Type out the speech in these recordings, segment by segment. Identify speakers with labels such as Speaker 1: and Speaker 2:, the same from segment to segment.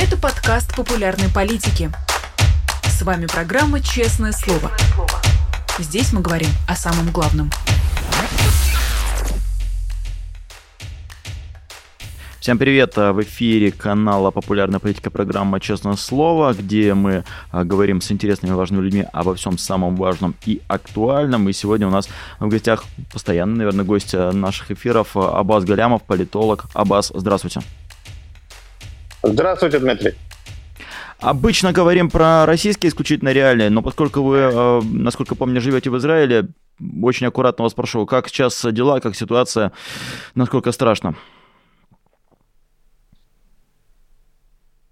Speaker 1: Это подкаст популярной политики. С вами программа «Честное слово». Здесь мы говорим о самом главном.
Speaker 2: Всем привет! В эфире канала «Популярная политика» программа «Честное слово», где мы а, говорим с интересными и важными людьми обо всем самом важном и актуальном. И сегодня у нас в гостях постоянно, наверное, гость наших эфиров Абаз Галямов, политолог. Абаз, здравствуйте.
Speaker 3: Здравствуйте, Дмитрий.
Speaker 2: Обычно говорим про российские исключительно реалии, но поскольку вы, э, насколько помню, живете в Израиле, очень аккуратно вас прошу, как сейчас дела, как ситуация, насколько страшно?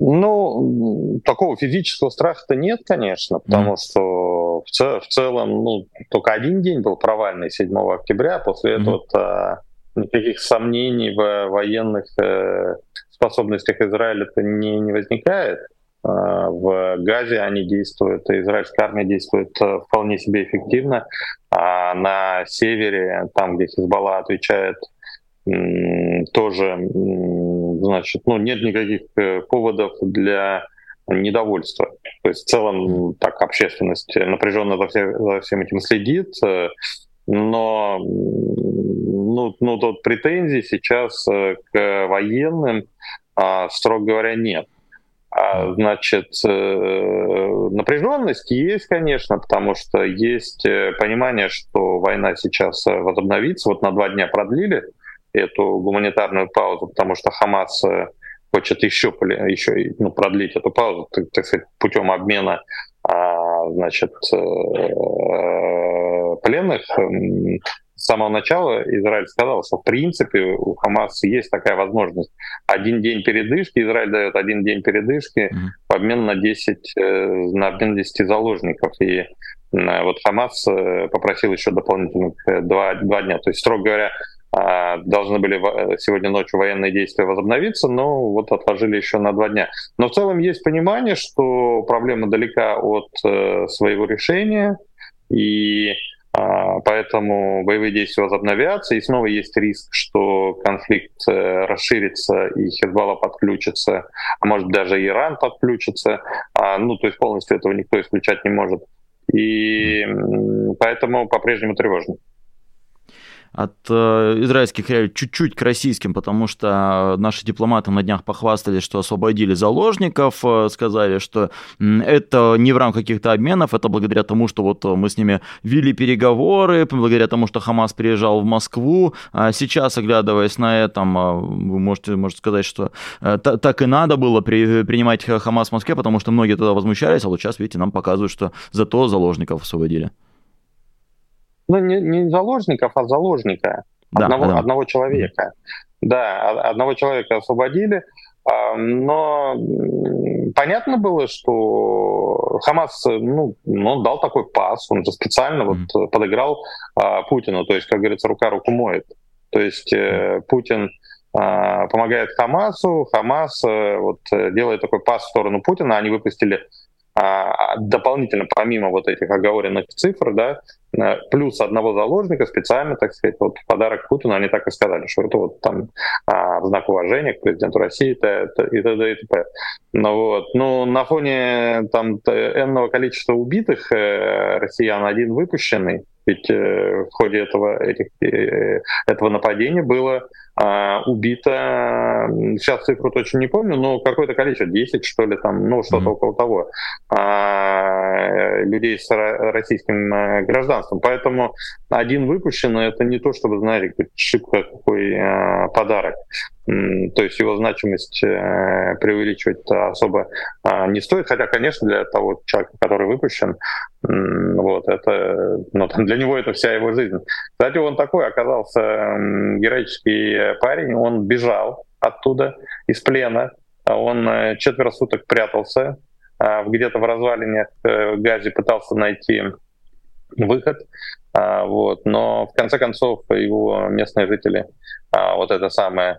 Speaker 3: Ну, такого физического страха-то нет, конечно, потому mm что в, цел, в целом, ну, только один день был провальный 7 октября, после mm этого а, никаких сомнений в военных э, способностях Израиля-то не, не возникает. А, в Газе они действуют, израильская армия действует э, вполне себе эффективно. А на севере, там, где Хизбалла отвечает, тоже, значит, ну, нет никаких э, поводов для недовольства. То есть в целом так общественность напряженно за, все, за всем этим следит, э, но ну, ну, тут претензий сейчас к военным, а, строго говоря, нет. А, значит, э, напряженность есть, конечно, потому что есть э, понимание, что война сейчас э, возобновится. Вот на два дня продлили эту гуманитарную паузу, потому что Хамас хочет еще, еще ну, продлить эту паузу, так, так сказать, путем обмена а, значит, пленных с самого начала Израиль сказал, что в принципе у Хамаса есть такая возможность. Один день передышки, Израиль дает один день передышки mm-hmm. в обмен на 10, э, на обмен 10 заложников. И э, вот Хамас э, попросил еще дополнительных два, два дня. То есть, строго говоря, а, должны были сегодня ночью военные действия возобновиться, но вот отложили еще на два дня. Но в целом есть понимание, что проблема далека от своего решения, и поэтому боевые действия возобновятся, и снова есть риск, что конфликт э, расширится, и Хезбалла подключится, а может даже Иран подключится. А, ну, то есть полностью этого никто исключать не может. И поэтому по-прежнему тревожно
Speaker 2: от э, израильских реалий чуть-чуть к российским, потому что наши дипломаты на днях похвастались, что освободили заложников, э, сказали, что это не в рамках каких-то обменов, это благодаря тому, что вот мы с ними вели переговоры, благодаря тому, что Хамас приезжал в Москву. А сейчас, оглядываясь на это, вы можете, можете сказать, что э, так и надо было при, принимать Хамас в Москве, потому что многие тогда возмущались, а вот сейчас, видите, нам показывают, что зато заложников освободили
Speaker 3: ну, не, не заложников, а заложника. Да, одного, да. одного человека. Да, одного человека освободили. Но понятно было, что Хамас, ну, он дал такой пас, он же специально вот подыграл а, Путину, то есть, как говорится, рука руку моет. То есть э, Путин а, помогает Хамасу, Хамас э, вот делает такой пас в сторону Путина, они выпустили а, дополнительно, помимо вот этих оговоренных цифр, да, э, плюс одного заложника специально, так сказать, вот в подарок Путину они так и сказали, что это вот там а, в знак уважения к президенту России и т.д. и т.п. Ну вот, ну на фоне там энного количества убитых э, россиян один выпущенный, ведь э, в ходе этого, этих, этого нападения было а, убито, сейчас цифру точно не помню, но какое-то количество, 10 что ли, там, ну что-то mm-hmm. около того, а, людей с российским э, гражданством. Поэтому один выпущенный это не то, чтобы, знаете, шибко какой а, подарок. То есть его значимость э, преувеличивать особо не стоит, хотя, конечно, для того человека, который выпущен, вот это, ну, для него это вся его жизнь. Кстати, он такой оказался героический парень, он бежал оттуда из плена, он э, четверо суток прятался, где-то в развалине э, Гази пытался найти выход, а, вот, но в конце концов его местные жители вот это самое а,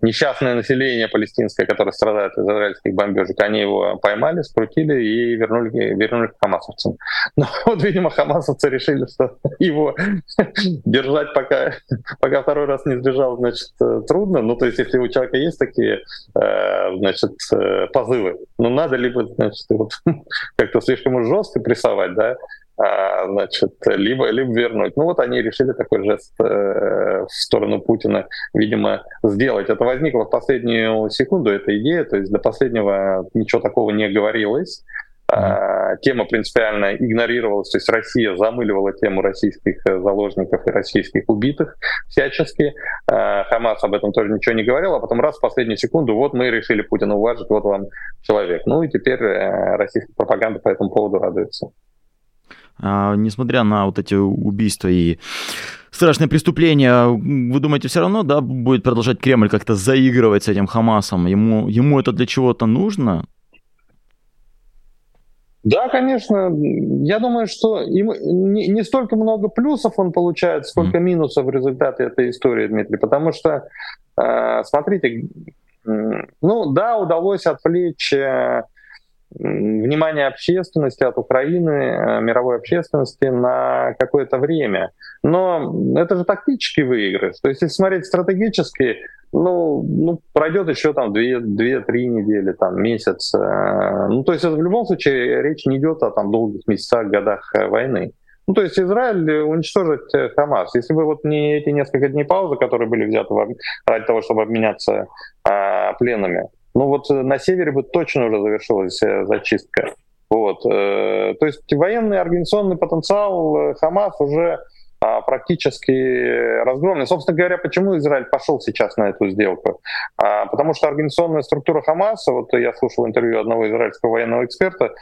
Speaker 3: несчастное население палестинское, которое страдает из израильских бомбежек, они его поймали, скрутили и вернули, вернули к хамасовцам. Но вот, видимо, хамасовцы решили, что его держать пока, пока второй раз не сбежал, значит, трудно. Ну, то есть, если у человека есть такие, э, значит, э, позывы, ну, надо либо, значит, вот, как-то слишком жестко прессовать, да, а, значит, либо, либо вернуть. Ну вот они решили такой жест э, в сторону Путина, видимо, сделать. Это возникло в последнюю секунду, эта идея, то есть до последнего ничего такого не говорилось. А, тема принципиально игнорировалась, то есть Россия замыливала тему российских э, заложников и российских убитых всячески. А, Хамас об этом тоже ничего не говорил, а потом раз в последнюю секунду, вот мы решили Путина уважить, вот вам человек. Ну и теперь э, российская пропаганда по этому поводу радуется.
Speaker 2: А, несмотря на вот эти убийства и страшные преступления, вы думаете, все равно, да, будет продолжать Кремль как-то заигрывать с этим Хамасом? Ему, ему это для чего-то нужно?
Speaker 3: Да, конечно. Я думаю, что им не, не столько много плюсов он получает, сколько минусов в результате этой истории, Дмитрий. Потому что, э, смотрите, ну да, удалось отвлечь э, внимание общественности от Украины, э, мировой общественности на какое-то время. Но это же тактический выигрыш. То есть, если смотреть стратегически, ну, ну пройдет еще там 2-3 недели, там, месяц. Э, ну, то есть, это в любом случае речь не идет о там, долгих месяцах, годах э, войны. Ну, то есть Израиль уничтожит Хамас. Если бы вот не эти несколько дней паузы, которые были взяты ради того, чтобы обменяться а, пленами, ну вот э, на севере бы точно уже завершилась э, зачистка. Вот. Э, то есть военный организационный потенциал Хамас уже практически разгромлены. Собственно говоря, почему Израиль пошел сейчас на эту сделку? А, потому что организационная структура Хамаса, вот я слушал интервью одного израильского военного эксперта,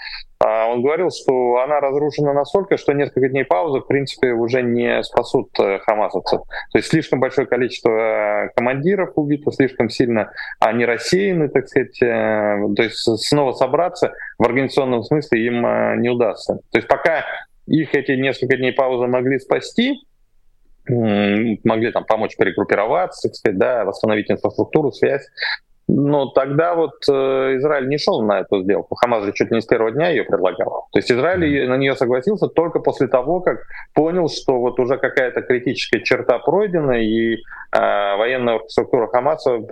Speaker 3: а, он говорил, что она разрушена настолько, что несколько дней паузы, в принципе, уже не спасут э, хамасовцев. То есть слишком большое количество э, командиров убито, слишком сильно они рассеяны, так сказать. Э, то есть снова собраться в организационном смысле им не удастся. То есть пока их эти несколько дней паузы могли спасти, могли там помочь перегруппироваться, так сказать, да, восстановить инфраструктуру, связь. Но тогда вот э, Израиль не шел на эту сделку. Хамас же чуть не с первого дня ее предлагал. То есть Израиль на нее согласился только после того, как понял, что вот уже какая-то критическая черта пройдена, и э, военная структура Хамаса э,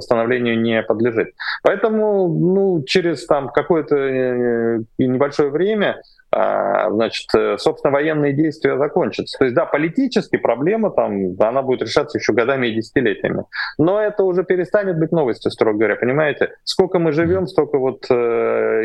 Speaker 3: восстановлению не подлежит. Поэтому ну, через там какое-то э, небольшое время а, значит, э, собственно, военные действия закончатся. То есть, да, политически проблема там, она будет решаться еще годами и десятилетиями. Но это уже перестанет быть новостью, строго говоря, понимаете? Сколько мы живем, столько вот э,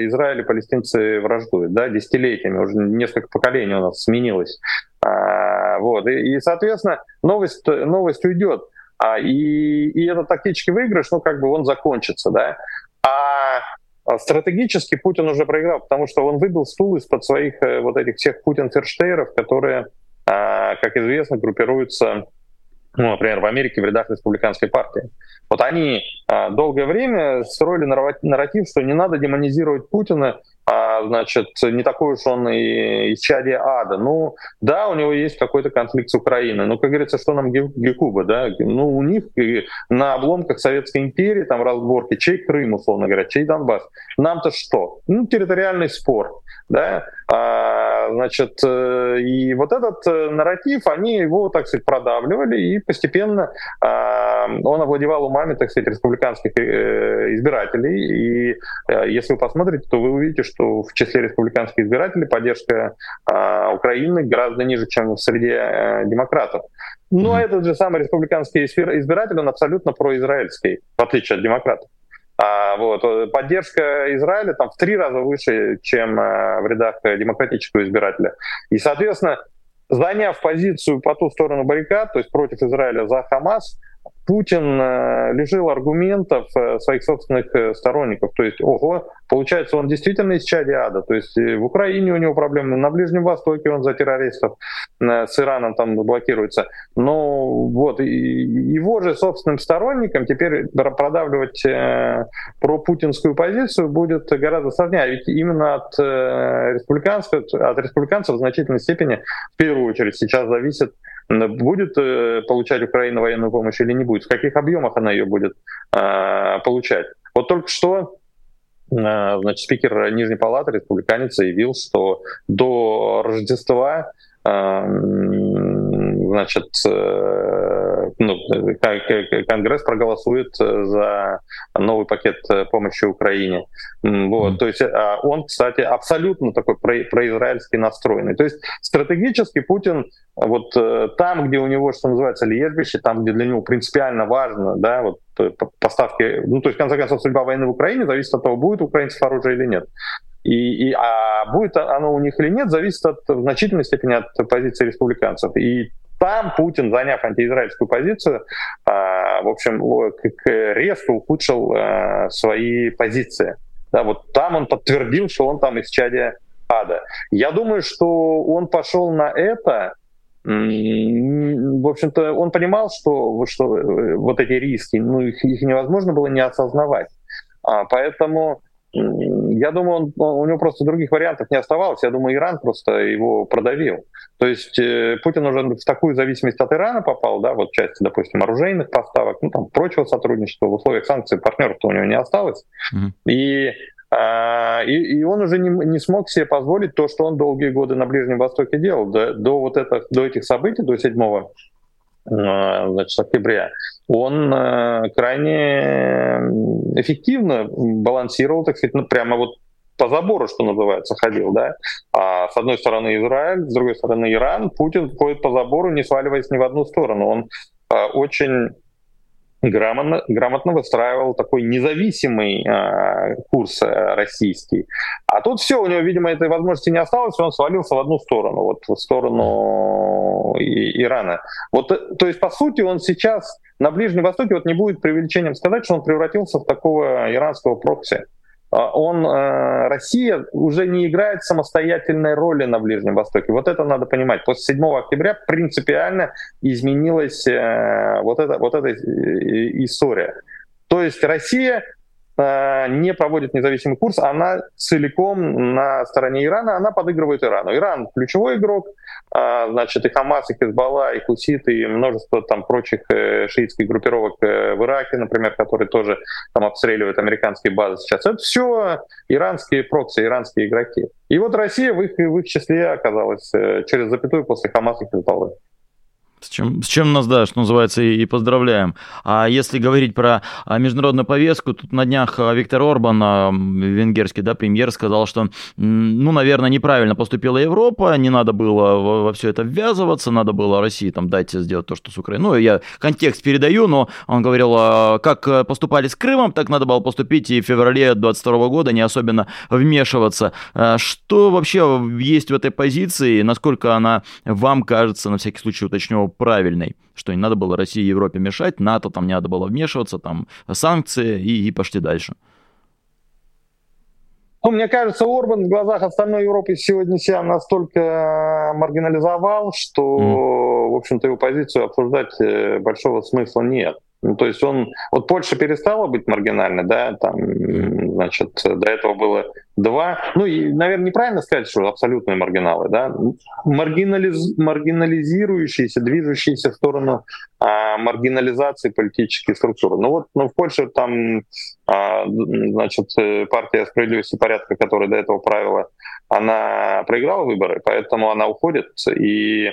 Speaker 3: Израиль и палестинцы враждуют, да, десятилетиями, уже несколько поколений у нас сменилось. А, вот, и, и, соответственно, новость, новость уйдет. А, и, и этот тактический выигрыш, ну, как бы он закончится, да. А а стратегически Путин уже проиграл, потому что он выбил стул из-под своих э, вот этих всех путин-ферштейров, которые, а, как известно, группируются, ну, например, в Америке в рядах республиканской партии. Вот они долгое время строили нарратив, что не надо демонизировать Путина, а, значит, не такой уж он и из чади ада. Ну, да, у него есть какой-то конфликт с Украиной, но, как говорится, что нам Гекуба, да, ну, у них на обломках Советской империи там разборки, чей Крым, условно говоря, чей Донбасс. Нам-то что? Ну, территориальный спор, да, а, значит, э, и вот этот э, нарратив, они его, так сказать, продавливали, и постепенно а, он овладевал умами, так сказать, республиканских э, избирателей, и если вы посмотрите, то вы увидите, что в числе республиканских избирателей поддержка э, Украины гораздо ниже, чем в среде э, демократов. Но mm-hmm. этот же самый республиканский избиратель, он абсолютно произраильский, в отличие от демократов. Вот, поддержка Израиля там в три раза выше, чем э, в рядах демократического избирателя. И, соответственно, заняв позицию по ту сторону баррикад, то есть против Израиля за Хамас, Путин э, лишил аргументов э, своих собственных э, сторонников. То есть, ого, получается, он действительно из чади ада. То есть в Украине у него проблемы, на Ближнем Востоке он за террористов, с Ираном там блокируется. Но вот его же собственным сторонникам теперь продавливать про путинскую позицию будет гораздо сложнее. Ведь именно от республиканцев, от республиканцев в значительной степени, в первую очередь, сейчас зависит будет получать Украина военную помощь или не будет, в каких объемах она ее будет получать. Вот только что значит, спикер Нижней Палаты, республиканец, заявил, что до Рождества значит, э, ну, Конгресс проголосует за новый пакет помощи Украине. Вот, mm. то есть а он, кстати, абсолютно такой произраильский настроенный. То есть стратегически Путин вот э, там, где у него, что называется, лежбище, там, где для него принципиально важно, да, вот э, поставки, ну, то есть, в конце концов, судьба войны в Украине зависит от того, будет украинцев оружие или нет. И, и, а будет оно у них или нет, зависит от, в значительной степени от позиции республиканцев. И там Путин, заняв антиизраильскую позицию, а, в общем, резко ухудшил а, свои позиции. Да, вот там он подтвердил, что он там из чадия ада. Я думаю, что он пошел на это, в общем-то, он понимал, что, что э, вот эти риски, ну, их, их невозможно было не осознавать. А, поэтому я думаю, он, у него просто других вариантов не оставалось. Я думаю, Иран просто его продавил. То есть э, Путин уже в такую зависимость от Ирана попал, да, вот части, допустим, оружейных поставок, ну там прочего сотрудничества в условиях санкций партнеров-то у него не осталось. Mm-hmm. И а, и, и он уже не, не смог себе позволить то, что он долгие годы на Ближнем Востоке делал. До, до вот это, до этих событий, до 7 а, значит, октября, он э, крайне эффективно балансировал, так сказать, ну, прямо вот по забору, что называется, ходил, да. А с одной стороны Израиль, с другой стороны Иран. Путин ходит по забору, не сваливаясь ни в одну сторону. Он э, очень грамотно, грамотно выстраивал такой независимый э, курс э, российский. А тут все, у него, видимо, этой возможности не осталось, он свалился в одну сторону, вот в сторону и, Ирана. Вот, э, то есть, по сути, он сейчас на Ближнем Востоке, вот не будет преувеличением сказать, что он превратился в такого иранского прокси. А он, э, Россия уже не играет самостоятельной роли на Ближнем Востоке. Вот это надо понимать. После 7 октября принципиально изменилась э, вот эта, вот эта история. То есть Россия Э, не проводит независимый курс, она целиком на стороне Ирана, она подыгрывает Ирану. Иран ключевой игрок, э, значит, и Хамас, и Хизбалла, и Кусит, и множество там прочих э, шиитских группировок в Ираке, например, которые тоже там обстреливают американские базы сейчас. Это все иранские прокси, иранские игроки. И вот Россия в их, в их числе оказалась через запятую после Хамаса и Хизбаллы.
Speaker 2: С чем, с чем нас, да, что называется, и, и поздравляем. А если говорить про а, международную повестку, тут на днях а, Виктор Орбан, а, венгерский да, премьер, сказал, что, ну, наверное, неправильно поступила Европа, не надо было во, во все это ввязываться, надо было России там дать сделать то, что с Украиной. Ну, я контекст передаю, но он говорил, как э, поступали с Крымом, так надо было поступить и в феврале 22 года, не особенно вмешиваться. Что вообще есть в этой позиции, насколько она вам кажется, на всякий случай уточню, правильной, что не надо было России и Европе мешать, НАТО там не надо было вмешиваться, там санкции и, и пошли дальше.
Speaker 3: Ну, мне кажется, Орбан в глазах остальной Европы сегодня себя настолько маргинализовал, что, mm. в общем-то, его позицию обсуждать э, большого смысла нет. Ну, то есть он, вот Польша перестала быть маргинальной, да, там, значит, до этого было два, ну и, наверное, неправильно сказать, что абсолютные маргиналы, да, маргинализ, маргинализирующиеся, движущиеся в сторону а, маргинализации политических структур. Ну вот, ну в Польше там, а, значит, партия справедливости и порядка, которая до этого правила, она проиграла выборы, поэтому она уходит и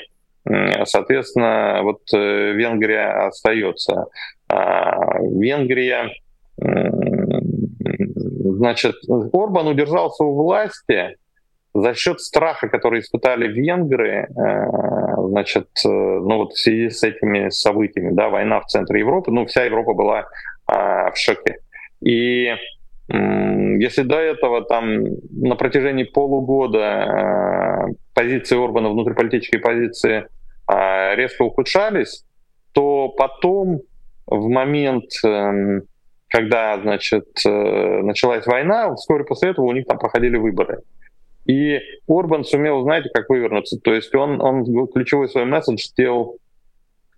Speaker 3: Соответственно, вот э, Венгрия остается. А, Венгрия, значит, Орбан удержался у власти за счет страха, который испытали венгры, э, значит, э, ну вот в связи с этими событиями, да, война в центре Европы, ну вся Европа была а, в шоке. И если до этого там на протяжении полугода позиции Орбана, внутриполитические позиции резко ухудшались, то потом в момент, эм, когда, значит, э, началась война, вскоре после этого у них там проходили выборы. И Орбан сумел, знаете, как вывернуться. То есть он, он ключевой свой месседж сделал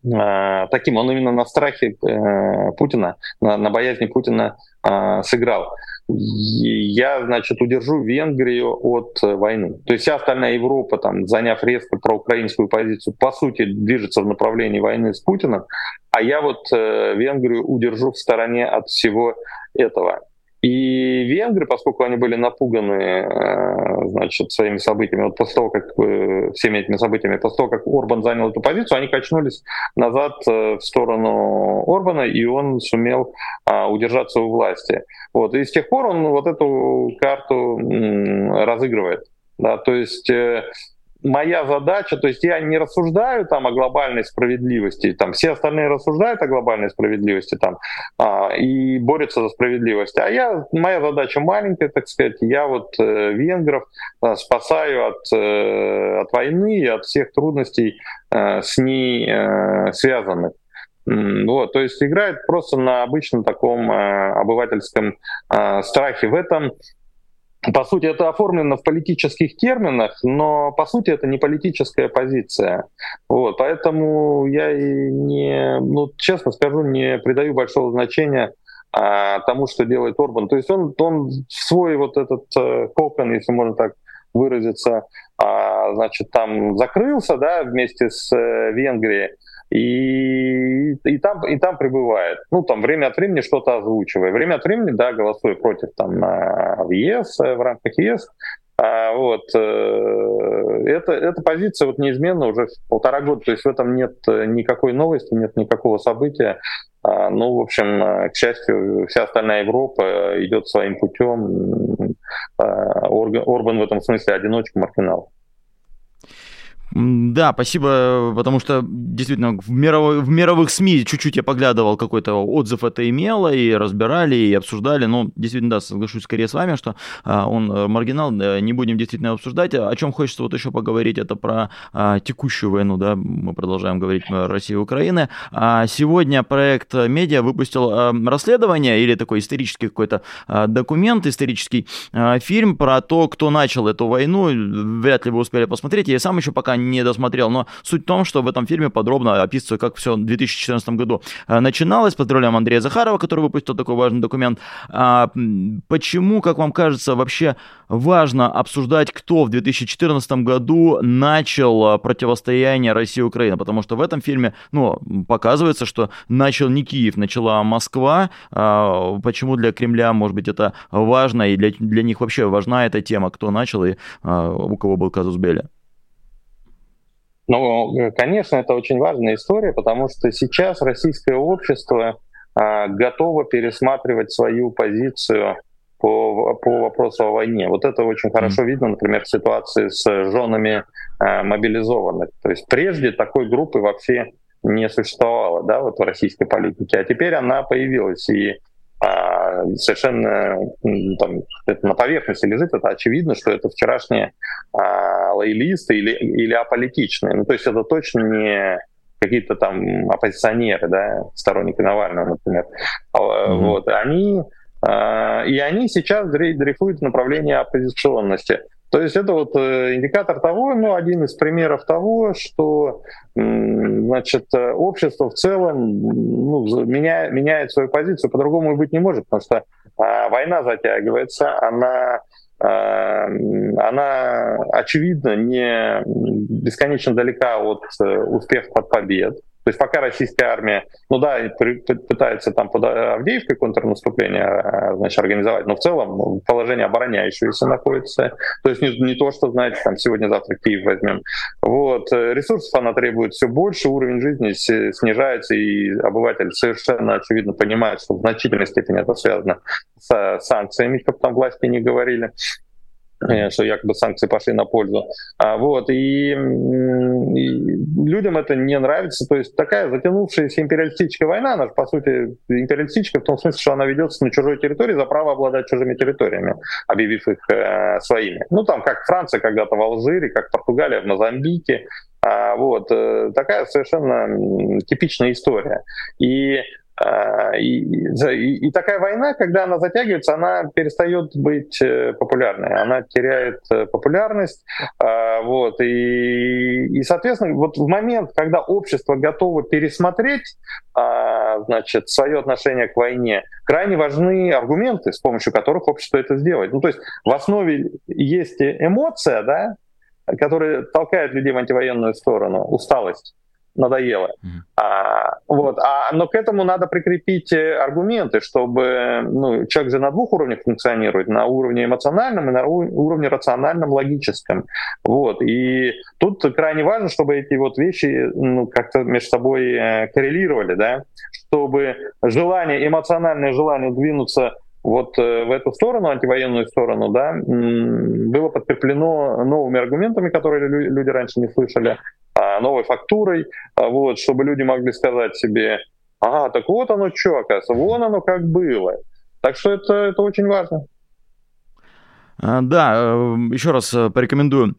Speaker 3: э, таким, он именно на страхе э, Путина, на, на боязни Путина э, сыграл. Я, значит, удержу Венгрию от войны. То есть вся остальная Европа, там, заняв резко проукраинскую позицию, по сути, движется в направлении войны с Путиным, а я вот э, Венгрию удержу в стороне от всего этого. И венгры, поскольку они были напуганы э, значит, своими событиями, вот после того, как э, всеми этими событиями, после того, как Орбан занял эту позицию, они качнулись назад э, в сторону Орбана, и он сумел а, удержаться у власти. Вот. И с тех пор он вот эту карту разыгрывает. Да, то есть моя задача, то есть я не рассуждаю там о глобальной справедливости, там все остальные рассуждают о глобальной справедливости там а, и борются за справедливость, а я моя задача маленькая, так сказать, я вот э, венгров э, спасаю от э, от войны и от всех трудностей э, с ней э, связанных. Вот, то есть играет просто на обычном таком э, обывательском э, страхе. В этом по сути, это оформлено в политических терминах, но по сути это не политическая позиция. Вот, поэтому я и не, ну, честно скажу, не придаю большого значения а, тому, что делает Орбан. То есть он, он свой вот этот э, кокон, если можно так выразиться, а, значит, там закрылся, да, вместе с э, Венгрией и, и, там, и там пребывает. Ну, там время от времени что-то озвучивая. Время от времени, да, голосуя против там в ЕС, в рамках ЕС. А, вот, э, это, эта позиция вот неизменна уже полтора года, то есть в этом нет никакой новости, нет никакого события. А, ну, в общем, к счастью, вся остальная Европа идет своим путем. Орбан в этом смысле одиночка, маргинал.
Speaker 2: Да, спасибо, потому что действительно в, мировой, в мировых СМИ чуть-чуть я поглядывал, какой-то отзыв это имело, и разбирали, и обсуждали. Но действительно, да, соглашусь скорее с вами, что а, он э, маргинал, не будем действительно обсуждать. О чем хочется вот еще поговорить, это про а, текущую войну, да, мы продолжаем говорить про Россию и Украины. А сегодня проект «Медиа» выпустил а, расследование или такой исторический какой-то а, документ, исторический а, фильм про то, кто начал эту войну. Вряд ли вы успели посмотреть. Я сам еще пока не досмотрел, но суть в том, что в этом фильме подробно описывается, как все в 2014 году э, начиналось под ролем Андрея Захарова, который выпустил такой важный документ. А почему, как вам кажется, вообще важно обсуждать, кто в 2014 году начал э, противостояние России и Украины? Потому что в этом фильме, ну, показывается, что начал не Киев, начала Москва. А почему для Кремля, может быть, это важно, и для, для них вообще важна эта тема, кто начал и а, у кого был казус Белли?
Speaker 3: Ну, э, конечно, это очень важная история, потому что сейчас российское общество а, готово пересматривать свою позицию по, по вопросу о войне. Вот это очень хорошо видно, например, в ситуации с женами а, мобилизованных. То есть прежде такой группы вообще не существовало да, вот в российской политике, а теперь она появилась. И совершенно там, это на поверхности лежит, это очевидно, что это вчерашние а, лоялисты или, или аполитичные. Ну, то есть это точно не какие-то там оппозиционеры, да, сторонники Навального, например. Mm-hmm. Вот, они, а, и они сейчас дрейфуют в направлении оппозиционности. То есть это вот э, индикатор того, ну, один из примеров того, что значит, э, общество в целом ну, меняет, меняет свою позицию, по-другому быть не может, потому что а, война затягивается, она а, она, очевидно, не бесконечно далека от э, успеха под побед. То есть пока российская армия, ну да, пытается там под Авдеевкой контрнаступление а, значит, организовать, но в целом положение обороняющееся находится. То есть не, не то, что, знаете, там сегодня-завтра Киев возьмем. Вот. Ресурсов она требует все больше, уровень жизни снижается, и обыватель совершенно очевидно понимает, что в значительной степени это связано с санкциями, как там власти не говорили. Э, что якобы санкции пошли на пользу. А, вот, и, и людям это не нравится. То есть такая затянувшаяся империалистическая война, она же, по сути, империалистическая в том смысле, что она ведется на чужой территории за право обладать чужими территориями, объявив их э, своими. Ну, там, как Франция когда-то в Алжире, как Португалия в Мозамбике. А, вот, э, такая совершенно типичная история. И и, и, и такая война, когда она затягивается, она перестает быть э, популярной, она теряет э, популярность, а, вот и, и соответственно вот в момент, когда общество готово пересмотреть, а, значит, свое отношение к войне, крайне важны аргументы, с помощью которых общество это сделает. Ну то есть в основе есть эмоция, да, которая толкает людей в антивоенную сторону, усталость надоело. Mm-hmm. А, вот, а, но к этому надо прикрепить э, аргументы, чтобы ну, человек же на двух уровнях функционирует, на уровне эмоциональном и на уровне рациональном, логическом. Вот, и тут крайне важно, чтобы эти вот вещи ну, как-то между собой э, коррелировали, да, чтобы желание, эмоциональное желание двинуться вот э, в эту сторону, антивоенную сторону, да, было подкреплено новыми аргументами, которые люди раньше не слышали, а, новой фактурой, а, вот, чтобы люди могли сказать себе, ага, так вот оно что, оказывается, вон оно как было. Так что это, это очень важно.
Speaker 2: А, да, э, еще раз э, порекомендую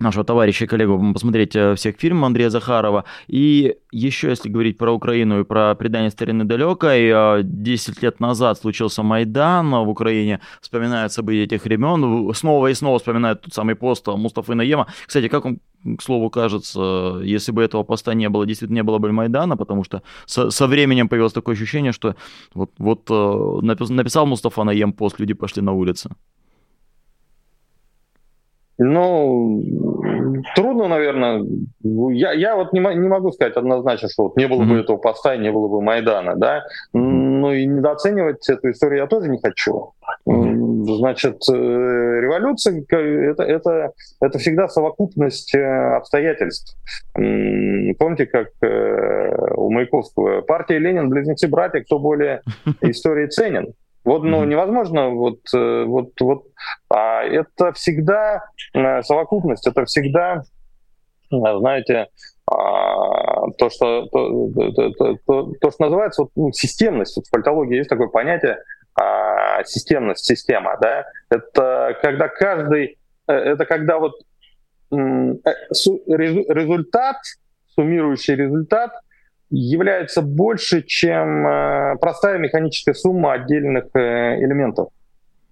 Speaker 2: нашего товарища и коллегу посмотреть э, всех фильмов Андрея Захарова. И еще, если говорить про Украину и про предание старины далекой, 10 лет назад случился Майдан в Украине, вспоминают события этих времен, снова и снова вспоминают тот самый пост Мустафы Наема. Кстати, как он к слову, кажется, если бы этого поста не было, действительно не было бы Майдана, потому что со, со временем появилось такое ощущение, что вот, вот э, написал Мустафа Наем пост, люди пошли на улицы.
Speaker 3: Ну, трудно, наверное. Я, я вот не, не могу сказать однозначно, что вот не было mm-hmm. бы этого поста и не было бы Майдана, да. Ну и недооценивать эту историю я тоже не хочу. Mm-hmm. Значит, э, революция это, это, это всегда совокупность э, обстоятельств. Помните, как э, у Маяковского партия Ленин, близнецы-братья, кто более истории ценен. Вот, ну, невозможно, вот, э, вот, вот, а это всегда э, совокупность, это всегда, э, знаете, а, то, что, то, то, то, то, то что называется вот, ну, системность. Вот в политологии есть такое понятие а, системность, система, да, это когда каждый, это когда вот результат, суммирующий результат является больше, чем э, простая механическая сумма отдельных э, элементов.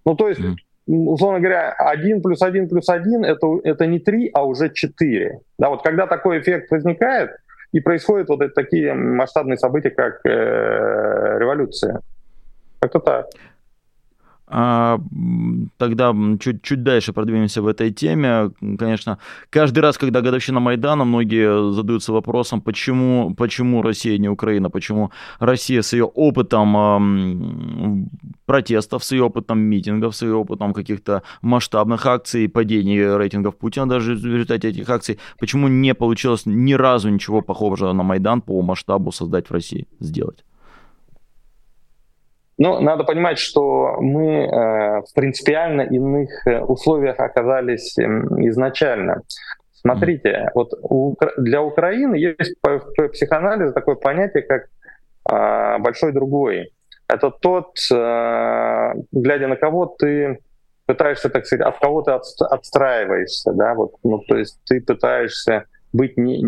Speaker 3: Ну, то есть, условно говоря, 1 плюс 1 плюс 1 это, это не 3, а уже 4. Да, вот когда такой эффект возникает, и происходят вот это, такие масштабные события, как э, революция. Как-то так.
Speaker 2: А, тогда чуть-чуть дальше продвинемся в этой теме. Конечно, каждый раз, когда годовщина Майдана, многие задаются вопросом, почему, почему Россия не Украина, почему Россия с ее опытом протестов, с ее опытом митингов, с ее опытом каких-то масштабных акций, падений рейтингов Путина даже в результате этих акций, почему не получилось ни разу ничего похожего на Майдан по масштабу создать в России, сделать?
Speaker 3: Но надо понимать, что мы э, в принципиально иных э, условиях оказались эм, изначально. Смотрите, вот для Украины есть в психоанализе такое понятие, как а, большой другой. Это тот, э, глядя на кого ты пытаешься, так сказать, от кого ты отстраиваешься, да, вот, ну, то есть ты пытаешься быть не,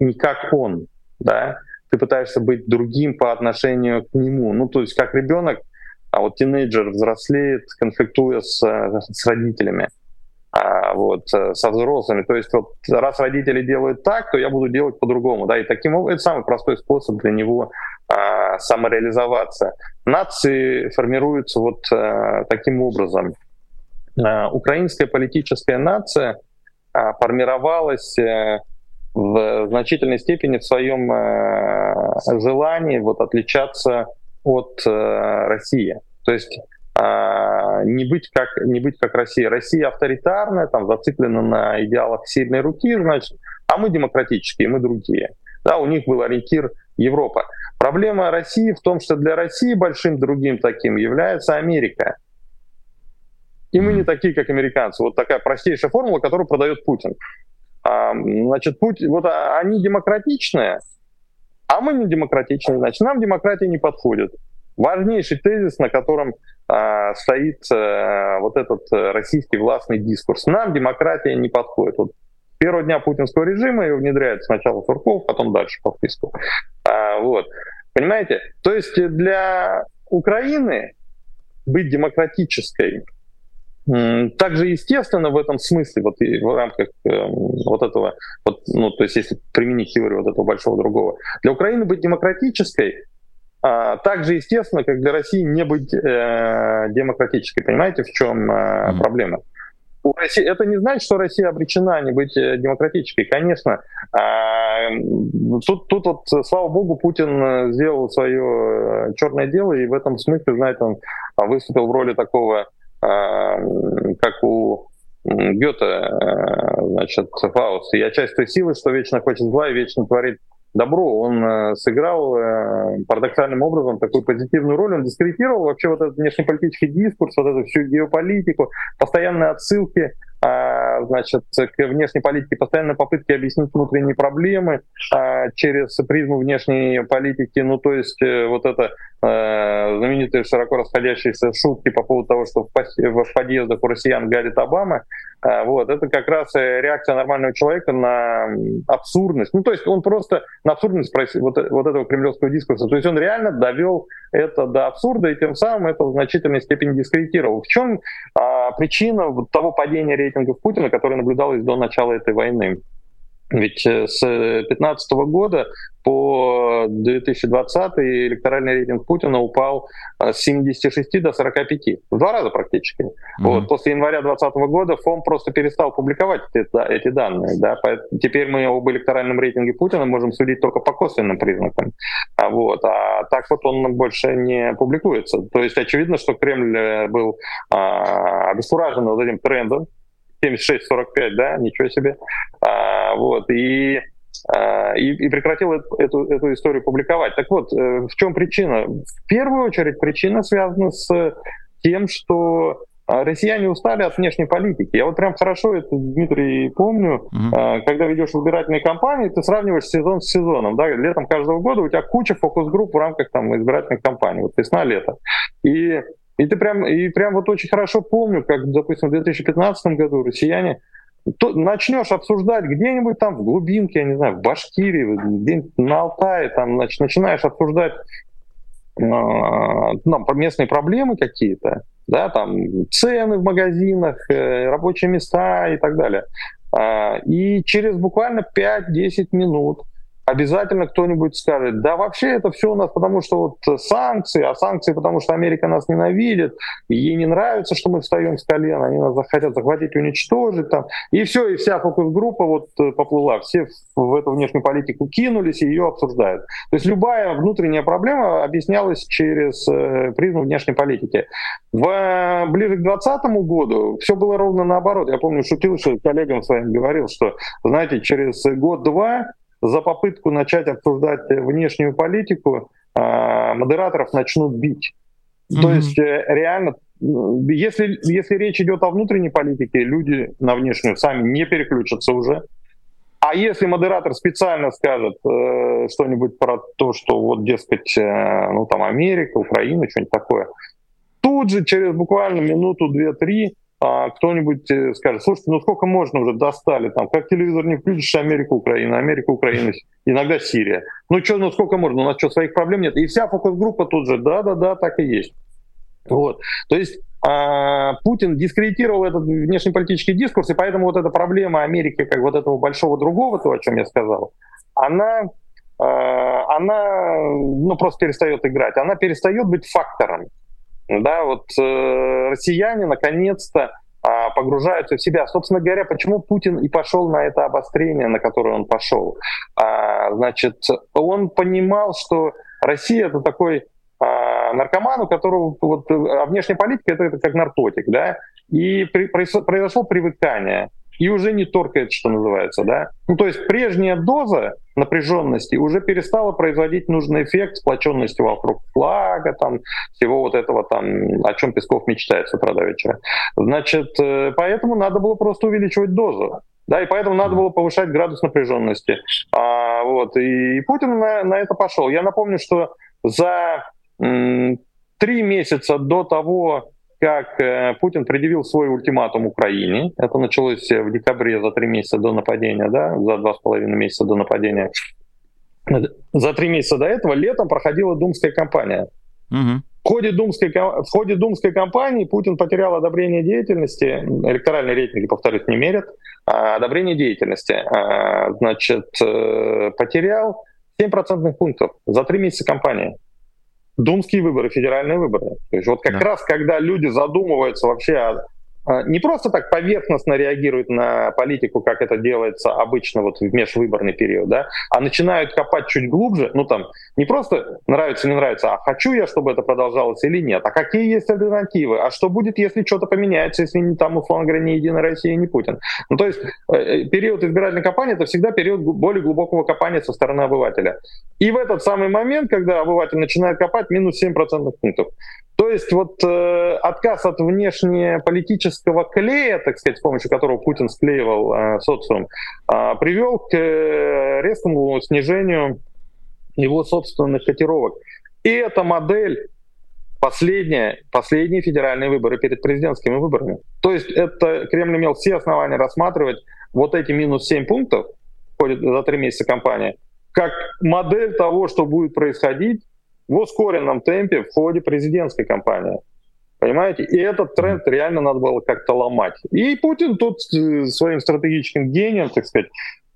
Speaker 3: не как он, да, ты пытаешься быть другим по отношению к нему. Ну, то есть как ребенок, а вот тинейджер взрослеет, конфликтуя с, с родителями, а вот э, со взрослыми. То есть вот раз родители делают так, то я буду делать по-другому. Да, и таким образом это самый простой способ для него а, самореализоваться. Нации формируются вот а, таким образом. А, украинская политическая нация а, формировалась а, в значительной степени в своем э, желании вот отличаться от э, России. То есть э, не быть как не быть как Россия. Россия авторитарная, там зациклена на идеалах сильной руки, значит, а мы демократические, мы другие. Да, у них был ориентир Европа. Проблема России в том, что для России большим другим таким является Америка. И мы не такие, как американцы. Вот такая простейшая формула, которую продает Путин. А, значит, путь, вот а, они демократичные, а мы не демократичные, значит, нам демократия не подходит. Важнейший тезис, на котором а, стоит а, вот этот э, российский властный дискурс. Нам демократия не подходит. Вот первого дня путинского режима его внедряют сначала Сурков, потом дальше по списку. А, вот. Понимаете? То есть для Украины быть демократической также естественно в этом смысле, вот и в рамках э, вот этого, вот, ну, то есть если применить теорию вот этого большого другого, для Украины быть демократической а, так же естественно, как для России не быть э, демократической. Понимаете, в чем э, mm-hmm. проблема? У России, это не значит, что Россия обречена не быть э, демократической. Конечно, а, тут, тут вот, слава богу, Путин э, сделал свое э, черное дело, и в этом смысле, знаете, он выступил в роли такого, а, как у Гёте, значит, Фауст. «Я часть той силы, что вечно хочет зла и вечно творит добро, он э, сыграл э, парадоксальным образом такую позитивную роль, он дискредитировал вообще вот этот внешнеполитический дискурс, вот эту всю геополитику, постоянные отсылки а, значит, к внешней политике, постоянные попытки объяснить внутренние проблемы а, через призму внешней политики, ну то есть э, вот это знаменитые широко расходящиеся шутки по поводу того, что в подъездах у россиян гадит Обама, а, вот, это как раз э, реакция нормального человека на абсурдность. Ну, то есть он просто на абсурдность вот, вот этого кремлевского дискурса. То есть он реально довел это до абсурда и тем самым это в значительной степени дискредитировал. В чем а, причина того падения рейтингов Путина, которое наблюдалось до начала этой войны? Ведь э, с 2015 года по 2020 электоральный рейтинг Путина упал э, с 76 до 45. В два раза практически. Mm-hmm. Вот. После января 2020 года ФОМ просто перестал публиковать эти, эти данные. Да? Теперь мы об электоральном рейтинге Путина можем судить только по косвенным признакам. А, вот. а так вот он больше не публикуется. То есть очевидно, что Кремль э, был а, обескуражен вот этим трендом, 76-45, да, ничего себе. А, вот, и, а, и, и прекратил эту, эту историю публиковать. Так вот, э, в чем причина? В первую очередь причина связана с тем, что а, россияне устали от внешней политики. Я вот прям хорошо это, Дмитрий, помню, mm-hmm. когда ведешь избирательные кампании, ты сравниваешь сезон с сезоном. Да? Летом каждого года у тебя куча фокус-групп в рамках там, избирательных кампаний. Вот весна-лето. И и ты прям, и прям вот очень хорошо помню, как, допустим, в 2015 году россияне то начнешь обсуждать где-нибудь там в глубинке, я не знаю, в Башкирии, где-нибудь на Алтае, там, значит, начинаешь обсуждать э, ну, местные проблемы какие-то, да, там цены в магазинах, э, рабочие места и так далее. Э, и через буквально 5-10 минут обязательно кто-нибудь скажет, да вообще это все у нас потому что вот санкции, а санкции потому что Америка нас ненавидит, ей не нравится, что мы встаем с колена, они нас хотят захватить, уничтожить там. И все, и вся фокус-группа вот э, поплыла, все в эту внешнюю политику кинулись и ее обсуждают. То есть любая внутренняя проблема объяснялась через э, призму внешней политики. В, э, ближе к 2020 году все было ровно наоборот. Я помню, шутил, что коллегам своим говорил, что, знаете, через год-два за попытку начать обсуждать внешнюю политику а, модераторов начнут бить. Mm-hmm. То есть э, реально, если, если речь идет о внутренней политике, люди на внешнюю сами не переключатся уже. А если модератор специально скажет э, что-нибудь про то, что вот, дескать, э, ну там Америка, Украина, что-нибудь такое, тут же через буквально минуту, две-три а кто-нибудь э, скажет, слушайте, ну сколько можно уже достали, там, как телевизор не включишь, Америка, Украина, Америка, Украина, иногда Сирия. Ну что, ну сколько можно, у нас что, своих проблем нет? И вся фокус-группа тут же, да-да-да, так и есть. Вот. То есть а, Путин дискредитировал этот внешнеполитический дискурс, и поэтому вот эта проблема Америки, как вот этого большого другого, то, о чем я сказал, она, а, она ну, просто перестает играть, она перестает быть фактором. Да, вот э, россияне наконец-то э, погружаются в себя. Собственно говоря, почему Путин и пошел на это обострение, на которое он пошел? А, значит, он понимал, что Россия это такой а, наркоман, у которого вот, а внешняя политика это, это как наркотик, да, и при, произошло привыкание и уже не торкает, что называется, да. Ну, то есть прежняя доза напряженности уже перестала производить нужный эффект сплоченности вокруг флага, там, всего вот этого там, о чем Песков мечтает с утра до вечера. Значит, э, поэтому надо было просто увеличивать дозу. Да, и поэтому надо было повышать градус напряженности. А, вот, и, и Путин на, на это пошел. Я напомню, что за м, три месяца до того, как э, Путин предъявил свой ультиматум Украине. Это началось в декабре, за три месяца до нападения, да, за два с половиной месяца до нападения. за три месяца до этого летом проходила думская кампания. Угу. В ходе, думской, в ходе думской кампании Путин потерял одобрение деятельности, электоральные рейтинги, повторюсь, не мерят, а одобрение деятельности. А, значит, э, потерял 7 процентных пунктов за три месяца кампании. Думские выборы, федеральные выборы. То есть вот как да. раз, когда люди задумываются вообще о не просто так поверхностно реагируют на политику, как это делается обычно вот в межвыборный период, да, а начинают копать чуть глубже, ну там не просто нравится, не нравится, а хочу я, чтобы это продолжалось или нет, а какие есть альтернативы, а что будет, если что-то поменяется, если не там, условно говоря, не Единая Россия, не Путин. Ну то есть э, э, период избирательной кампании это всегда период более глубокого копания со стороны обывателя. И в этот самый момент, когда обыватель начинает копать, минус 7% пунктов. То есть вот э, отказ от внешнеполитического клея, так сказать, с помощью которого Путин склеивал э, социум, э, привел к э, резкому снижению его собственных котировок. И эта модель последняя, последние федеральные выборы перед президентскими выборами. То есть это Кремль имел все основания рассматривать вот эти минус 7 пунктов за три месяца кампании как модель того, что будет происходить в ускоренном темпе в ходе президентской кампании. Понимаете? И этот тренд реально надо было как-то ломать. И Путин тут э, своим стратегическим гением, так сказать,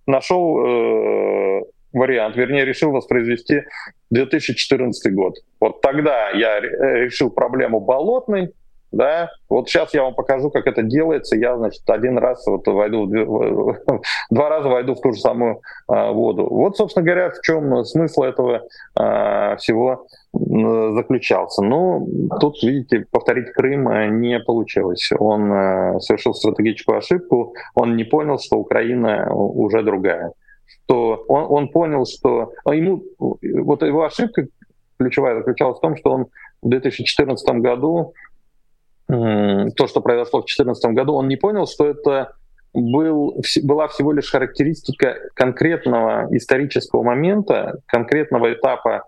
Speaker 3: нашел э, вариант, вернее, решил воспроизвести 2014 год. Вот тогда я решил проблему болотной, да, вот сейчас я вам покажу, как это делается. Я, значит, один раз вот войду, два раза войду в ту же самую а, воду. Вот, собственно говоря, в чем смысл этого а, всего заключался. Ну, тут, видите, повторить Крым а, не получилось. Он а, совершил стратегическую ошибку, он не понял, что Украина уже другая. Что он, он понял, что а ему вот его ошибка ключевая заключалась в том, что он в 2014 году то, что произошло в 2014 году, он не понял, что это был, была всего лишь характеристика конкретного исторического момента, конкретного этапа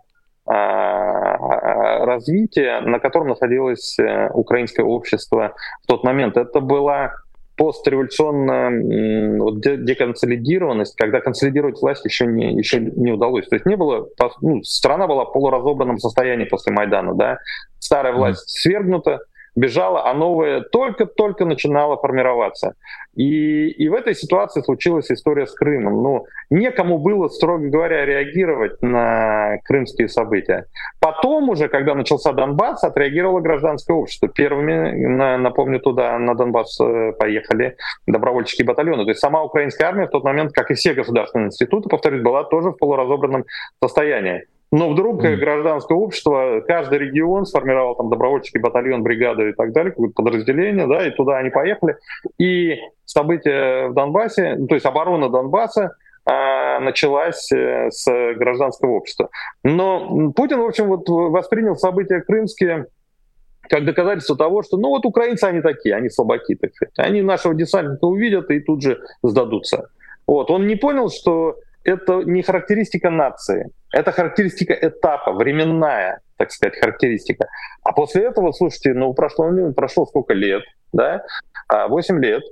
Speaker 3: а, развития, на котором находилось э, украинское общество в тот момент. Это была постреволюционная вот, деконсолидированность, когда консолидировать власть еще не, еще не удалось. То есть не было, ну, страна была в полуразобранном состоянии после Майдана, да, старая власть свергнута, бежала, а новая только-только начинала формироваться. И, и в этой ситуации случилась история с Крымом. Ну, некому было, строго говоря, реагировать на крымские события. Потом уже, когда начался Донбасс, отреагировало гражданское общество. Первыми, на, напомню, туда на Донбасс э, поехали добровольческие батальоны. То есть сама украинская армия в тот момент, как и все государственные институты, повторюсь, была тоже в полуразобранном состоянии. Но вдруг mm. гражданское общество, каждый регион сформировал там добровольческий батальон, бригаду и так далее, какое-то подразделение, да, и туда они поехали. И события в Донбассе, то есть оборона Донбасса, а, началась э, с гражданского общества. Но Путин, в общем, вот воспринял события крымские как доказательство того, что ну вот украинцы они такие, они слабаки, так сказать. Они нашего десантника увидят и тут же сдадутся. Вот. Он не понял, что это не характеристика нации, это характеристика этапа, временная, так сказать, характеристика. А после этого, слушайте, ну прошло, ну, прошло сколько лет, да? 8 а, лет.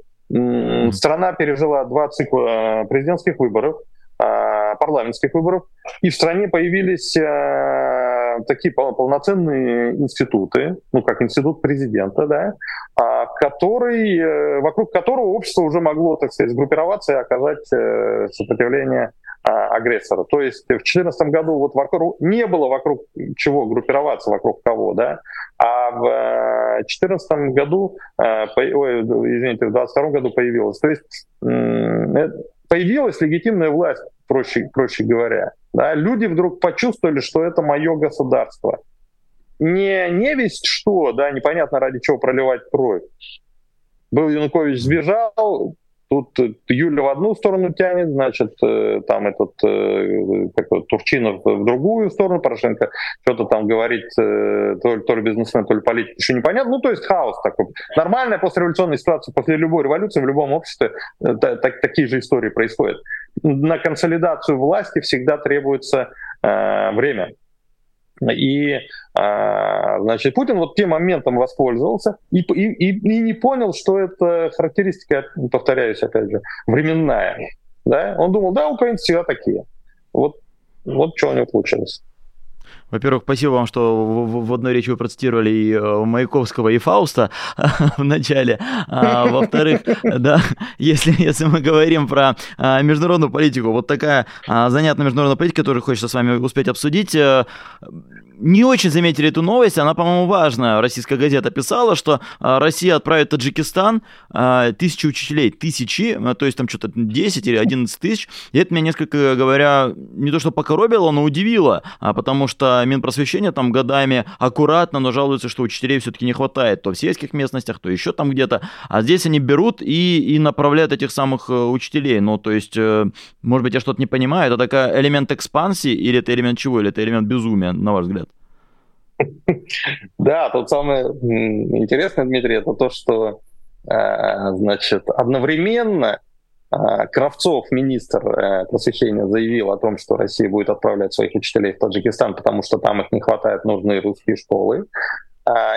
Speaker 3: Страна пережила два цикла э, президентских выборов, а, парламентских выборов, и в стране появились э, такие полноценные институты, ну как институт президента, да, а, который, э, вокруг которого общество уже могло, так сказать, сгруппироваться и оказать сопротивление а, агрессора. То есть в 2014 году вот вокруг, не было вокруг чего группироваться, вокруг кого, да, а в 2014 э, году, э, ой, извините, в 2022 году появилась. То есть э, появилась легитимная власть, проще, проще говоря. Да? Люди вдруг почувствовали, что это мое государство. Не, не весть что, да, непонятно ради чего проливать кровь. Был Янукович сбежал, Тут э, Юля в одну сторону тянет, значит, э, там этот э, Турчинов в другую сторону, Порошенко что-то там говорит, то ли, то ли бизнесмен, то ли политик, еще непонятно. Ну, то есть хаос такой. Нормальная постреволюционная ситуация после любой революции в любом обществе так, такие же истории происходят. На консолидацию власти всегда требуется э, время. И, а, значит, Путин вот тем моментом воспользовался и, и, и не понял, что это характеристика, повторяюсь опять же, временная. Да? Он думал, да, украинцы всегда такие. Вот вот что у него получилось.
Speaker 2: Во-первых, спасибо вам, что в, в одной речи вы процитировали и э, Маяковского, и Фауста в начале. А, во-вторых, да, если, если мы говорим про а, международную политику, вот такая а, занятная международная политика, которую хочется с вами успеть обсудить, а, не очень заметили эту новость, она, по-моему, важная. Российская газета писала, что а, Россия отправит в Таджикистан а, тысячи учителей, тысячи, а, то есть там что-то 10 или 11 тысяч. И это меня несколько, говоря, не то что покоробило, но удивило, потому что Минпросвещение там годами аккуратно, но жалуется, что учителей все-таки не хватает то в сельских местностях, то еще там где-то. А здесь они берут и, и направляют этих самых э, учителей. Ну, то есть, э, может быть, я что-то не понимаю, это такой элемент экспансии или это элемент чего, или это элемент безумия, на ваш взгляд?
Speaker 3: Да, тут самое интересное, Дмитрий, это то, что э, значит, одновременно Кравцов, министр э, просвещения, заявил о том, что Россия будет отправлять своих учителей в Таджикистан, потому что там их не хватает, нужны русские школы.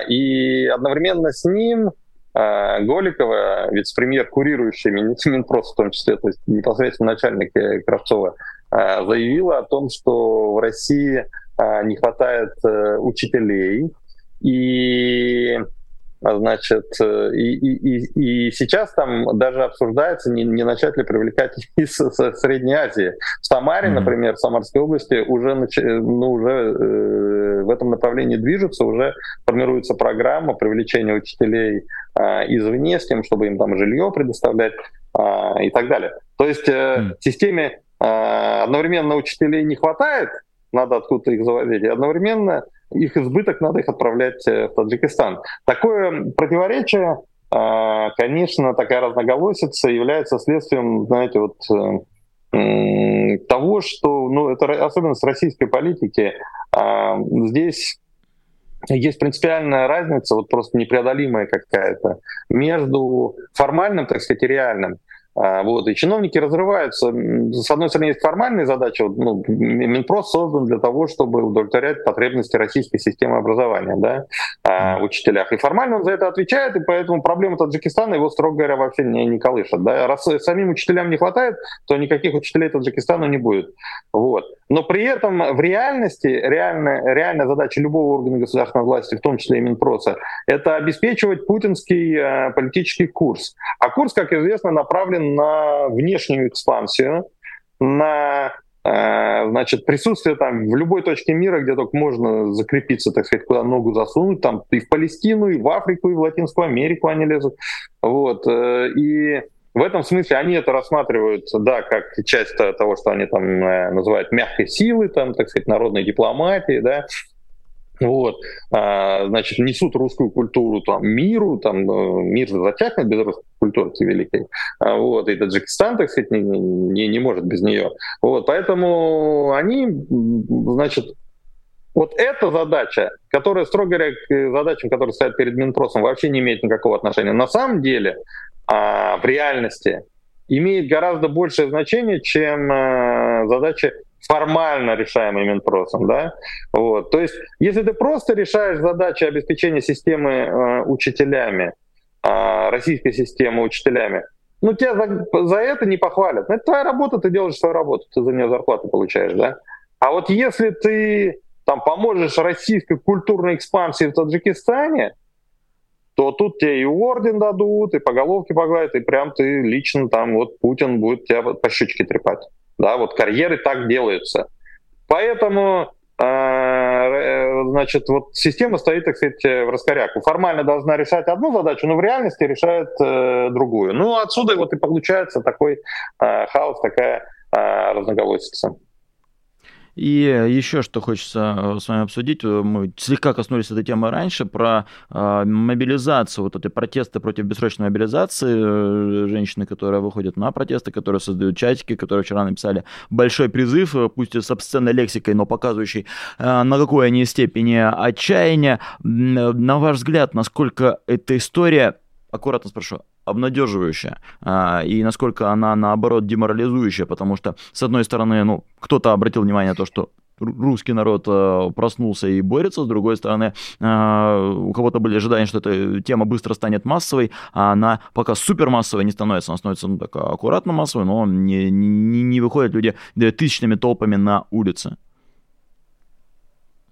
Speaker 3: И одновременно с ним Голикова, вице-премьер, курирующий Минпрос в том числе, то есть непосредственно начальник Кравцова, заявила о том, что в России а, не хватает э, учителей, и значит, э, и, и, и, и сейчас там даже обсуждается, не, не начать ли привлекать из Средней Азии. В Самаре, mm-hmm. например, в Самарской области уже, ну, уже э, в этом направлении движутся, уже формируется программа привлечения учителей э, извне с тем, чтобы им там жилье предоставлять э, и так далее. То есть э, mm-hmm. системе э, одновременно учителей не хватает, надо откуда-то их завозить, и одновременно их избыток надо их отправлять э, в Таджикистан. Такое противоречие, а, конечно, такая разноголосица является следствием, знаете, вот э, того, что, ну, это особенность российской политики. А, здесь есть принципиальная разница, вот просто непреодолимая какая-то, между формальным, так сказать, и реальным. А, вот, и чиновники разрываются. С одной стороны, есть формальные задачи. Ну, Минпрос создан для того, чтобы удовлетворять потребности российской системы образования да, а, в учителях. И формально он за это отвечает, и поэтому проблема Таджикистана его, строго говоря, вообще не, не колышет. Да. Раз самим учителям не хватает, то никаких учителей Таджикистана не будет. Вот. Но при этом в реальности, реальная, реальная задача любого органа государственной власти, в том числе и Минпроса, это обеспечивать путинский э, политический курс. А курс, как известно, направлен на внешнюю экспансию, на э, значит, присутствие там в любой точке мира, где только можно закрепиться, так сказать, куда ногу засунуть, там и в Палестину, и в Африку, и в Латинскую Америку они лезут. Вот. Э, и в этом смысле они это рассматривают, да, как часть того, что они там э, называют мягкой силой, там, так сказать, народной дипломатии, да, вот, а, значит, несут русскую культуру там миру, там э, мир затянет без русской культуры великой, а, вот, и Таджикистан, так сказать, не, не, не может без нее, вот, поэтому они, значит, вот эта задача, которая, строго говоря, к задачам, которые стоят перед Минпросом, вообще не имеет никакого отношения. На самом деле, в реальности имеет гораздо большее значение, чем а, задачи формально решаемый Минпросом, да, вот, то есть, если ты просто решаешь задачи обеспечения системы э, учителями, э, российской системы учителями, ну, тебя за, за это не похвалят. Это твоя работа, ты делаешь свою работу, ты за нее зарплату получаешь, да. А вот если ты там поможешь российской культурной экспансии в Таджикистане, то тут тебе и орден дадут, и по головке погладят, и прям ты лично там, вот Путин будет тебя по щечке трепать. Да, вот карьеры так делаются. Поэтому э, значит, вот система стоит, так сказать, в раскоряку. Формально должна решать одну задачу, но в реальности решает э, другую. Ну, отсюда вот и получается такой э, хаос, такая э, разноголосица.
Speaker 2: И еще что хочется э, с вами обсудить, э, мы слегка коснулись этой темы раньше, про э, мобилизацию, вот эти протесты против бессрочной мобилизации, женщины, которые выходят на протесты, которые создают чатики, которые вчера написали большой призыв, пусть и с обсценной лексикой, но показывающий, на какой они степени отчаяния. На ваш взгляд, насколько эта история, аккуратно спрошу, обнадеживающая, а, и насколько она, наоборот, деморализующая, потому что, с одной стороны, ну, кто-то обратил внимание на то, что русский народ э, проснулся и борется, с другой стороны, э, у кого-то были ожидания, что эта тема быстро станет массовой, а она пока супермассовой не становится, она становится ну, так аккуратно массовой, но не, не, не выходят люди тысячными толпами на улицы.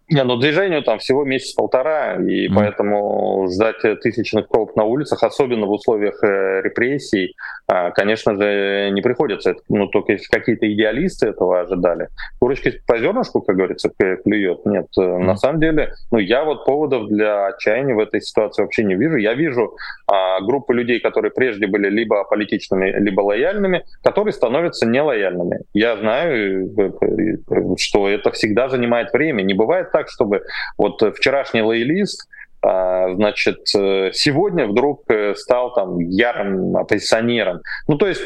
Speaker 3: Не, ну движению там всего месяц-полтора, и mm. поэтому ждать тысячных толп на улицах, особенно в условиях э, репрессий, э, конечно же, не приходится. Ну, только если какие-то идеалисты этого ожидали. Курочка по зернышку, как говорится, клюет. Нет, mm. на самом деле, ну, я вот поводов для отчаяния в этой ситуации вообще не вижу. Я вижу э, группы людей, которые прежде были либо политичными, либо лояльными, которые становятся нелояльными. Я знаю, э, что это всегда занимает время. Не бывает так, чтобы вот вчерашний лоялист а, значит, э, сегодня вдруг э, стал там ярым оппозиционером. Ну, то есть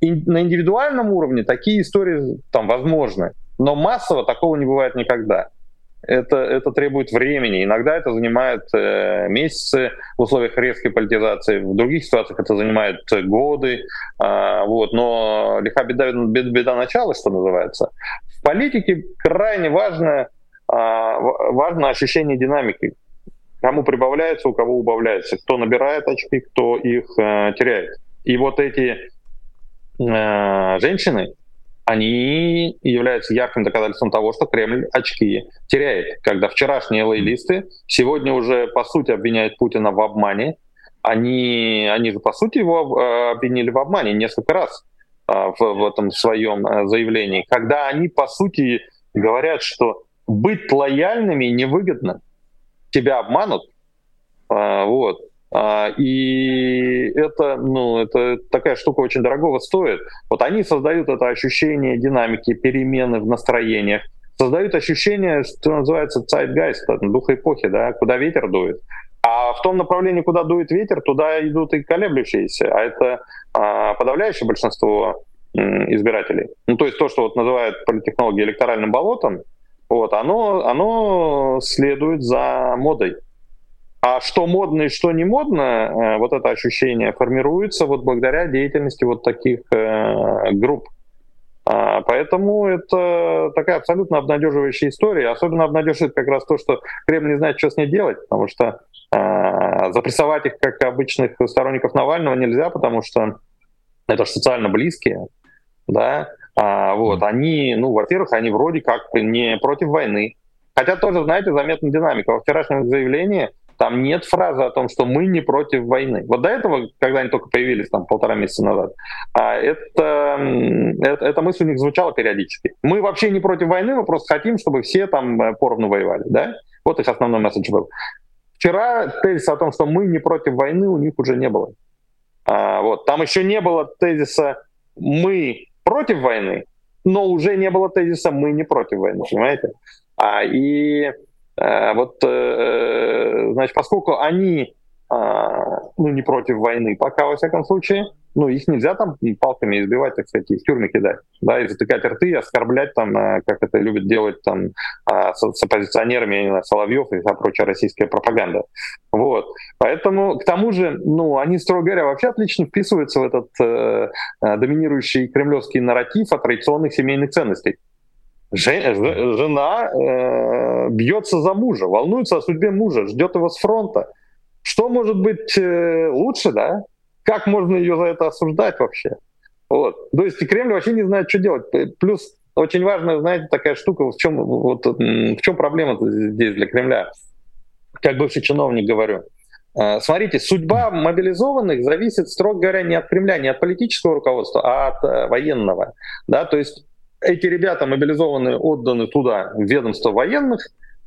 Speaker 3: на индивидуальном уровне такие истории там возможны, но массово такого не бывает никогда. Это, это требует времени. Иногда это занимает э, месяцы в условиях резкой политизации, в других ситуациях это занимает годы. Э, вот. Но лиха беда, беда, беда начала, что называется. В политике крайне важно важно ощущение динамики. Кому прибавляется, у кого убавляется, кто набирает очки, кто их э, теряет. И вот эти э, женщины, они являются ярким доказательством того, что Кремль очки теряет. Когда вчерашние лоялисты сегодня уже, по сути, обвиняют Путина в обмане, они, они же, по сути, его э, обвинили в обмане несколько раз э, в, в этом своем заявлении, когда они, по сути, говорят, что быть лояльными невыгодно. Тебя обманут. А, вот. А, и это, ну, это такая штука очень дорогого стоит. Вот они создают это ощущение динамики, перемены в настроениях, создают ощущение, что называется zeitgeist, духа эпохи, да, куда ветер дует. А в том направлении, куда дует ветер, туда идут и колеблющиеся. А это а, подавляющее большинство избирателей. Ну, то есть то, что вот называют политтехнологи электоральным болотом, вот, оно, оно следует за модой. А что модно и что не модно, э, вот это ощущение формируется вот благодаря деятельности вот таких э, групп. А, поэтому это такая абсолютно обнадеживающая история. Особенно обнадеживает как раз то, что Кремль не знает, что с ней делать, потому что э, запрессовать их, как обычных сторонников Навального, нельзя, потому что это же социально близкие, да, а, вот, они, ну, во-первых, они вроде как не против войны. Хотя тоже, знаете, заметна динамика. Во вчерашнем заявлении там нет фразы о том, что мы не против войны. Вот до этого, когда они только появились, там, полтора месяца назад, а, это, это, эта мысль у них звучала периодически. Мы вообще не против войны, мы просто хотим, чтобы все там э, поровну воевали, да? Вот их основной месседж был. Вчера тезис о том, что мы не против войны, у них уже не было. А, вот. Там еще не было тезиса «мы против войны, но уже не было тезиса «мы не против войны», понимаете? А, и э, вот, э, значит, поскольку они а, ну, не против войны пока, во всяком случае. Ну, их нельзя там палками избивать, так сказать, и в тюрьмы кидать, да, и затыкать рты, оскорблять там, э, как это любят делать там а, с, оппозиционерами, я не знаю, Соловьев и вся прочая российская пропаганда. Вот. Поэтому, к тому же, ну, они, строго говоря, вообще отлично вписываются в этот э, э доминирующий кремлевский нарратив о традиционных семейных ценностей. Жена э, бьется за мужа, волнуется о судьбе мужа, ждет его с фронта. Что может быть э, лучше, да? Как можно ее за это осуждать вообще? Вот. То есть Кремль вообще не знает, что делать. Плюс очень важная, знаете, такая штука, в чем, вот, в чем проблема здесь для Кремля, как бывший чиновник говорю. Э, смотрите, судьба мобилизованных зависит, строго говоря, не от Кремля, не от политического руководства, а от э, военного. Да? То есть эти ребята мобилизованные, отданы туда, в ведомство военных,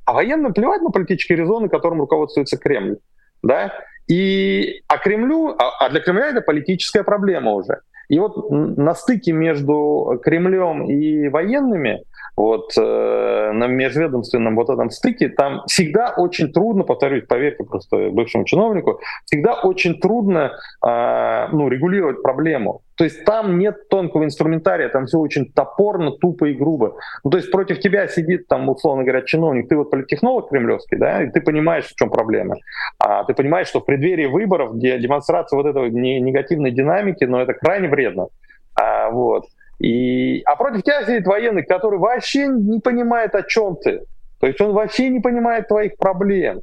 Speaker 3: а военным плевать на политические резоны, которым руководствуется Кремль да, и, а Кремлю, а, а для Кремля это политическая проблема уже. И вот на стыке между Кремлем и военными вот э, на межведомственном вот этом стыке, там всегда очень трудно, повторюсь, поверьте просто бывшему чиновнику, всегда очень трудно э, ну, регулировать проблему. То есть там нет тонкого инструментария, там все очень топорно, тупо и грубо. Ну, то есть против тебя сидит там, условно говоря, чиновник, ты вот политтехнолог кремлевский, да, и ты понимаешь, в чем проблема. А ты понимаешь, что в преддверии выборов, где демонстрация вот этого негативной динамики, но ну, это крайне вредно. А, вот. И, а против тебя сидит военный, который вообще не понимает, о чем ты. То есть он вообще не понимает твоих проблем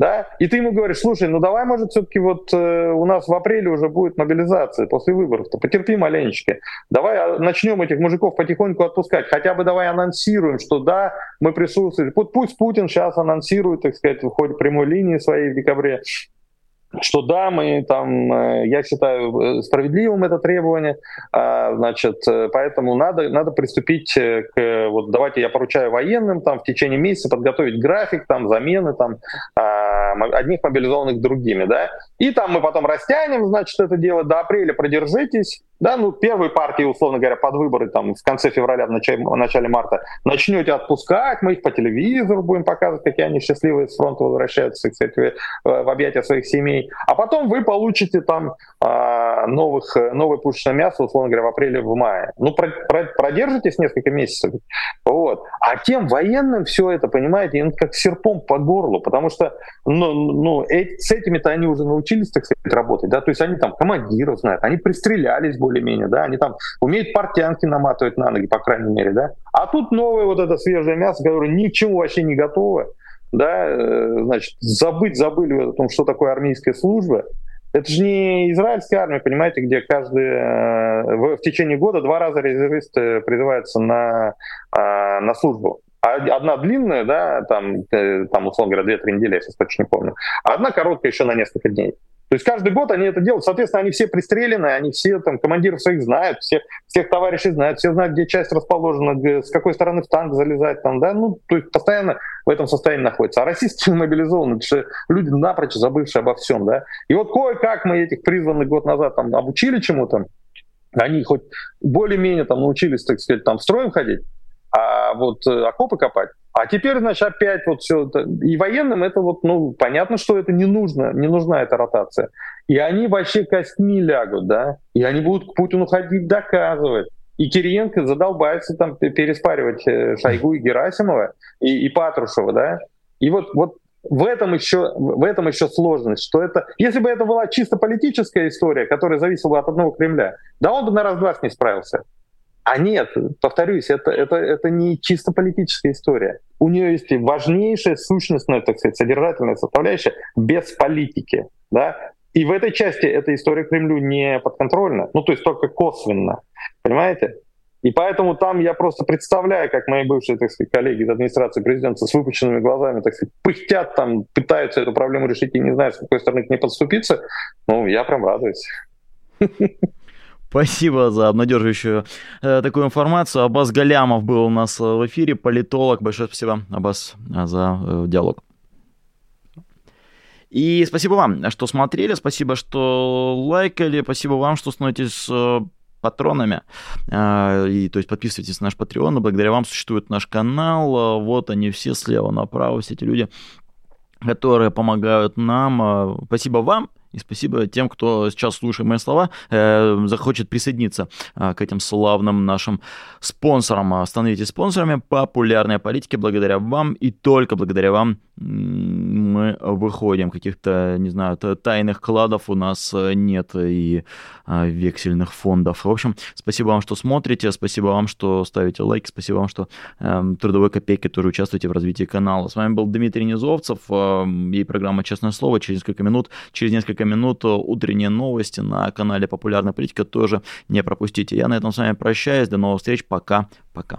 Speaker 3: да, и ты ему говоришь, слушай, ну давай, может, все-таки вот э, у нас в апреле уже будет мобилизация после выборов-то, потерпи маленечко, давай а, начнем этих мужиков потихоньку отпускать, хотя бы давай анонсируем, что да, мы присутствуем, пусть Путин сейчас анонсирует, так сказать, в ходе прямой линии своей в декабре, что да, мы там, э, я считаю э, справедливым это требование, а, значит, э, поэтому надо, надо приступить к, вот давайте я поручаю военным там в течение месяца подготовить график, там, замены, там, а, одних мобилизованных другими, да, и там мы потом растянем, значит, это дело до апреля продержитесь, да, ну, первые партии, условно говоря, под выборы там в конце февраля, в начале, в начале марта начнете отпускать, мы их по телевизору будем показывать, какие они счастливые с фронта возвращаются, кстати, в объятия своих семей. А потом вы получите там новых, новое пушечное мясо, условно говоря, в апреле, в мае. Ну, про, про, продержитесь несколько месяцев. Вот. А тем военным все это, понимаете, ну, как серпом по горлу, потому что ну, ну, э, с этими-то они уже научились, так сказать, работать, да, то есть они там командиров знают, они пристрелялись более-менее, да, они там умеют портянки наматывать на ноги, по крайней мере, да. А тут новое вот это свежее мясо, которое ничего вообще не готово, да, э, значит, забыть забыли о том, что такое армейская служба. Это же не израильская армия, понимаете, где каждый э, в, в течение года два раза резервисты призываются на, э, на службу. А одна длинная, да, там, там условно говоря, две-три недели, я сейчас точно не помню. А одна короткая еще на несколько дней. То есть каждый год они это делают. Соответственно, они все пристрелены, они все там командиров своих знают, всех, всех товарищей знают, все знают, где часть расположена, с какой стороны в танк залезать там, да, ну, то есть постоянно в этом состоянии находятся. А российские мобилизованы, это же люди напрочь забывшие обо всем, да. И вот кое-как мы этих призванных год назад там обучили чему-то, они хоть более-менее там научились, так сказать, там строем ходить, а вот э, окопы копать, а теперь, значит, опять вот все это. И военным это вот, ну, понятно, что это не нужно, не нужна эта ротация. И они вообще костьми лягут, да, и они будут к Путину ходить доказывать. И Кириенко задолбается там переспаривать э, Шойгу и Герасимова, и, и Патрушева, да. И вот, вот в этом еще, в этом еще сложность, что это, если бы это была чисто политическая история, которая зависела от одного Кремля, да он бы на раз-два с ней справился. А нет, повторюсь, это, это, это не чисто политическая история. У нее есть важнейшая сущностная, так сказать, содержательная составляющая без политики. Да? И в этой части эта история Кремлю не подконтрольна, ну то есть только косвенно, понимаете? И поэтому там я просто представляю, как мои бывшие, так сказать, коллеги из администрации президента с выпущенными глазами, так сказать, пыхтят там, пытаются эту проблему решить и не знают, с какой стороны к ней подступиться. Ну, я прям радуюсь.
Speaker 2: Спасибо за обнадеживающую э, такую информацию. Аббас Галямов был у нас в эфире, политолог. Большое спасибо, Аббас, за э, диалог. И спасибо вам, что смотрели, спасибо, что лайкали, спасибо вам, что становитесь э, патронами. Э, и, то есть подписывайтесь на наш Patreon. Благодаря вам существует наш канал. Вот они все слева направо, все эти люди, которые помогают нам. Спасибо вам. И спасибо тем, кто сейчас, слушая мои слова, э, захочет присоединиться э, к этим славным нашим спонсорам. Становитесь спонсорами популярной политики благодаря вам и только благодаря вам мы выходим. Каких-то, не знаю, тайных кладов у нас э, нет и а, вексельных фондов. В общем, спасибо вам, что смотрите, спасибо вам, что ставите лайки, спасибо вам, что э, трудовой копейкой, который участвуете в развитии канала. С вами был Дмитрий Низовцев э, и программа «Честное слово». Через несколько минут, через несколько минут утренние новости на канале «Популярная политика» тоже не пропустите. Я на этом с вами прощаюсь. До новых встреч. Пока. Пока.